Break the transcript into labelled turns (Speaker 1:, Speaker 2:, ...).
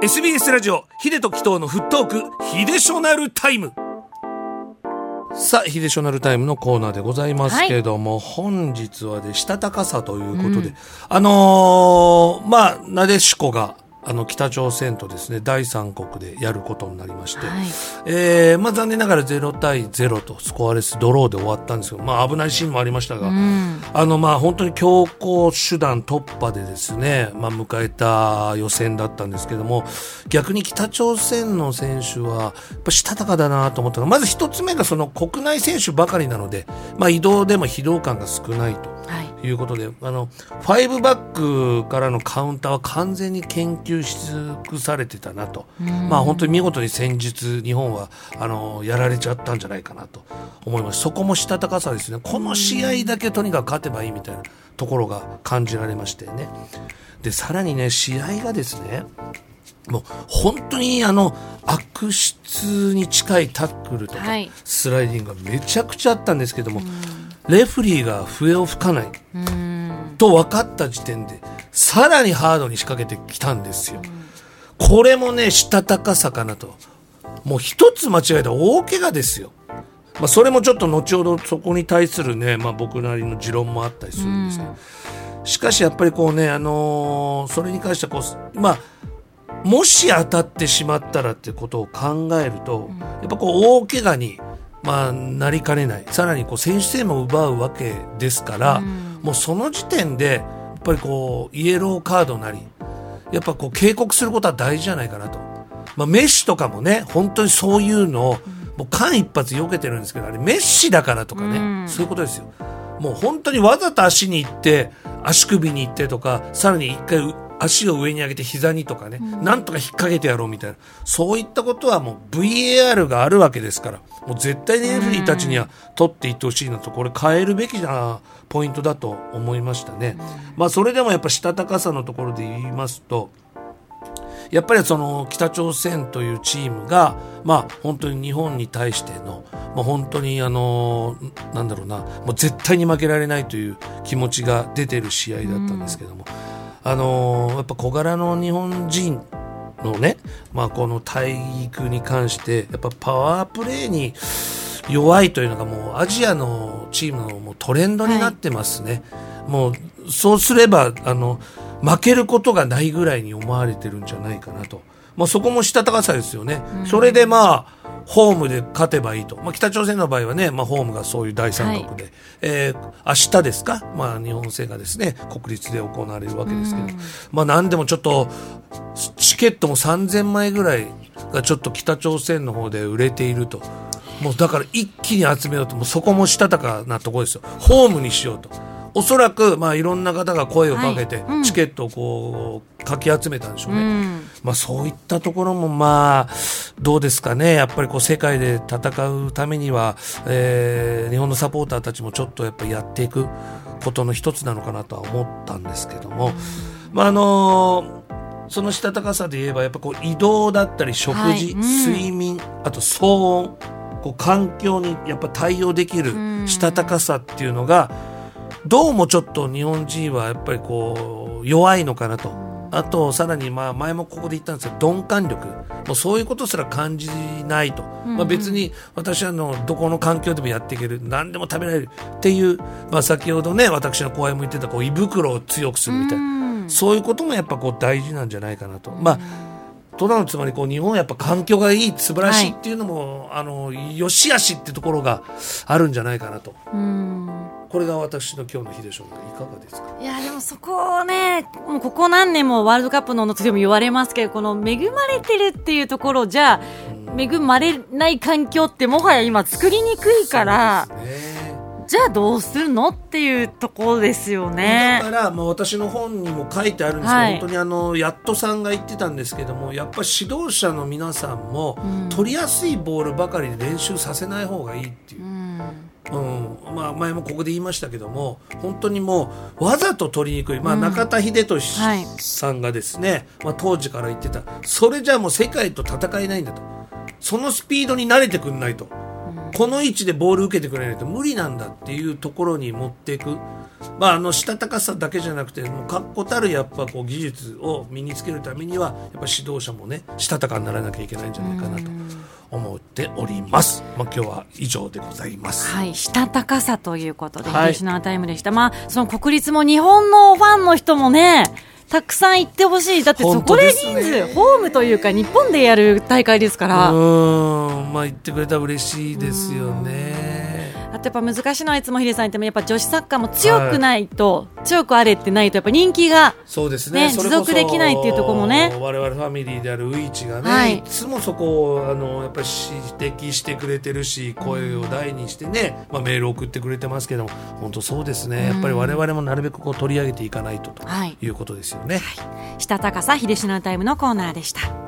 Speaker 1: SBS ラジオ秀と紀藤のフットークヒデショナルタイム。さあヒデショナルタイムのコーナーでございますけれども、本日はでしたたかさということで、あのーまあなでしこがあの北朝鮮とですね第三国でやることになりまして、
Speaker 2: はい
Speaker 1: えーまあ、残念ながら0対0とスコアレスドローで終わったんですけど、まあ、危ないシーンもありましたが、
Speaker 2: うん
Speaker 1: あのまあ本当に強行手段突破でですね、まあ、迎えた予選だったんですけども逆に北朝鮮の選手はやっぱしたたかだなと思ったのがまず一つ目がその国内選手ばかりなので、まあ、移動でも疲労感が少ないと。
Speaker 2: はい
Speaker 1: いうことで、あの、5バックからのカウンターは完全に研究し尽くされてたなと。まあ本当に見事に戦術、日本は、あの、やられちゃったんじゃないかなと思います。そこもしたたかさですね。この試合だけとにかく勝てばいいみたいなところが感じられましてね。で、さらにね、試合がですね、もう本当にあの悪質に近いタックルとか
Speaker 2: はい
Speaker 1: スライディングがめちゃくちゃあったんですけども、レフリーが笛を吹かない
Speaker 2: うん。
Speaker 1: と分かった時点でさらにハードに仕掛けてきたんですよ。これもねしたたかさかなと。もう一つ間違えたら大怪我ですよ。まあ、それもちょっと後ほどそこに対するね、まあ、僕なりの持論もあったりするんですけど、しかしやっぱりこうね、あのーそれに関してはこう、まあ、もし当たってしまったらってことを考えると、やっぱこう大怪我に、まあ、なりかねない。さらにこう選手生命を奪うわけですから、もうその時点でやっぱりこうイエローカードなりやっぱこう警告することは大事じゃないかなと、まあ、メッシとかもね本当にそういうのをもう間一髪避けてるんですけどあれメッシだからとかね、
Speaker 2: うん。
Speaker 1: そういうことですよ。もう本当にわざと足に行って足首に行ってとかさらに一回う足を上に上げて膝にとかね、なんとか引っ掛けてやろうみたいな。そういったことはもう VAR があるわけですからもう絶対にレフェリーたちには取っていってほしいなと。これ変えるべきなポイントだと思いましたね。まあそれでもやっぱしたたかさのところで言いますとやっぱりその北朝鮮というチームが、まあ、本当に日本に対しての、まあ、本当にあのなんだろうなもう絶対に負けられないという気持ちが出てる試合だったんですけども、あのやっぱ小柄の日本人のね、まあ、この体育に関してやっぱパワープレーに弱いというのがもうアジアのチームのもうトレンドになってますね。もうそうすればあの負けることがないぐらいに思われてるんじゃないかなと。まあ、そこもしたたかさですよね。それでまあ、ホームで勝てばいいと。まあ、北朝鮮の場合はね、まあ、ホームがそういう第三国で、えー明日ですか、まあ、日本戦がですね、国立で行われるわけですけど、まあ、なんでもちょっと、チケットも3000枚ぐらいがちょっと北朝鮮の方で売れていると。もうだから一気に集めようと、もうそこもしたたかなところですよ。ホームにしようと。おそらく、まあ、いろんな方が声をかけて
Speaker 2: はいうん、
Speaker 1: チケットをこう、かき集めたんでしょうね。
Speaker 2: うん
Speaker 1: まあ、そういったところも、まあ、どうですかね。やっぱりこう、世界で戦うためには、えー日本のサポーターたちもちょっとやっぱりやっていくことの一つなのかなとは思ったんですけども、まあ、あのそのしたたかさで言えば、やっぱこう、移動だったり、食事、
Speaker 2: はいうん
Speaker 1: 睡眠、あと騒音、こう、環境にやっぱ対応できる
Speaker 2: ん
Speaker 1: したたかさっていうのが、どうもちょっと日本人はやっぱりこう弱いのかなと。あとさらにまあ前もここで言ったんですけど鈍感力。もうそういうことすら感じないと、まあ、別に私はあのどこの環境でもやっていける。何でも食べられる。っていう、まあ、先ほどね私の後輩も言ってたこう胃袋を強くするみたいな、
Speaker 2: うん。
Speaker 1: そういうこともやっぱこう大事なんじゃないかなと。まあとなるつまりこう日本はやっぱ環境がいい素晴らしいっていうのも、あの良し悪しってところがあるんじゃないかなと。
Speaker 2: うん。
Speaker 1: これが私の今日の日でしょうかいかがですか？
Speaker 2: いやでもそこをね、もうここ何年もワールドカップののでも言われますけど、この恵まれてるっていうところじゃあ、恵まれない環境ってもはや今作りにくいから、
Speaker 1: ね
Speaker 2: じゃあどうするのっていうところですよね。
Speaker 1: だ。から、まあ、私の本にも書いてあるんですけど、
Speaker 2: はい。
Speaker 1: 本当にあのやっとさんが言ってたんですけどもやっぱり指導者の皆さんも、
Speaker 2: うん。
Speaker 1: 取りやすいボールばかりで練習させない方がいいっていう。
Speaker 2: う、ん。
Speaker 1: うん。まあ、前もここで言いましたけども本当にもうわざと取りにくい、まあ、
Speaker 2: うん。
Speaker 1: 中田英寿
Speaker 2: はい。
Speaker 1: さんがですね、まあ、当時から言ってた。それじゃもう世界と戦えないんだと。そのスピードに慣れてくんないと。この位置でボール受けてくれないと無理なんだっていうところに持っていく。まあ、あの、したたかさだけじゃなくて、もう確固たるやっぱこう技術を身につけるためには、やっぱ指導者もね、したたかにならなきゃいけないんじゃないかなと思っております。まあ、今日は以上でございます。
Speaker 2: はい、したたかさということで、
Speaker 1: はい
Speaker 2: 秀島タイムでした。まあ、その国立も日本のファンの人もね、たくさん行ってほしい。だってそこで人数、ホームというか日本でやる大会ですか
Speaker 1: う
Speaker 2: ら、
Speaker 1: ーん、まあ言ってくれたら嬉しいですよね。
Speaker 2: あとやっぱ難しいのはいつもヒデさん言っても、やっぱ女子サッカーも強くないと、強くあれってないと、やっぱ人気が、
Speaker 1: そうですね。
Speaker 2: 持続できないっていうところもね。
Speaker 1: 我々ファミリーであるウイチがね、
Speaker 2: はい。
Speaker 1: い、つもそこをあのやっぱり指摘してくれてるし声を大にしてね、まあ、メール送ってくれてますけども本当そうですね。やっぱり我々もなるべくこう取り上げていかないとと
Speaker 2: はい。
Speaker 1: いうことですよね。
Speaker 2: したたかさ秀島タイムのコーナーでした。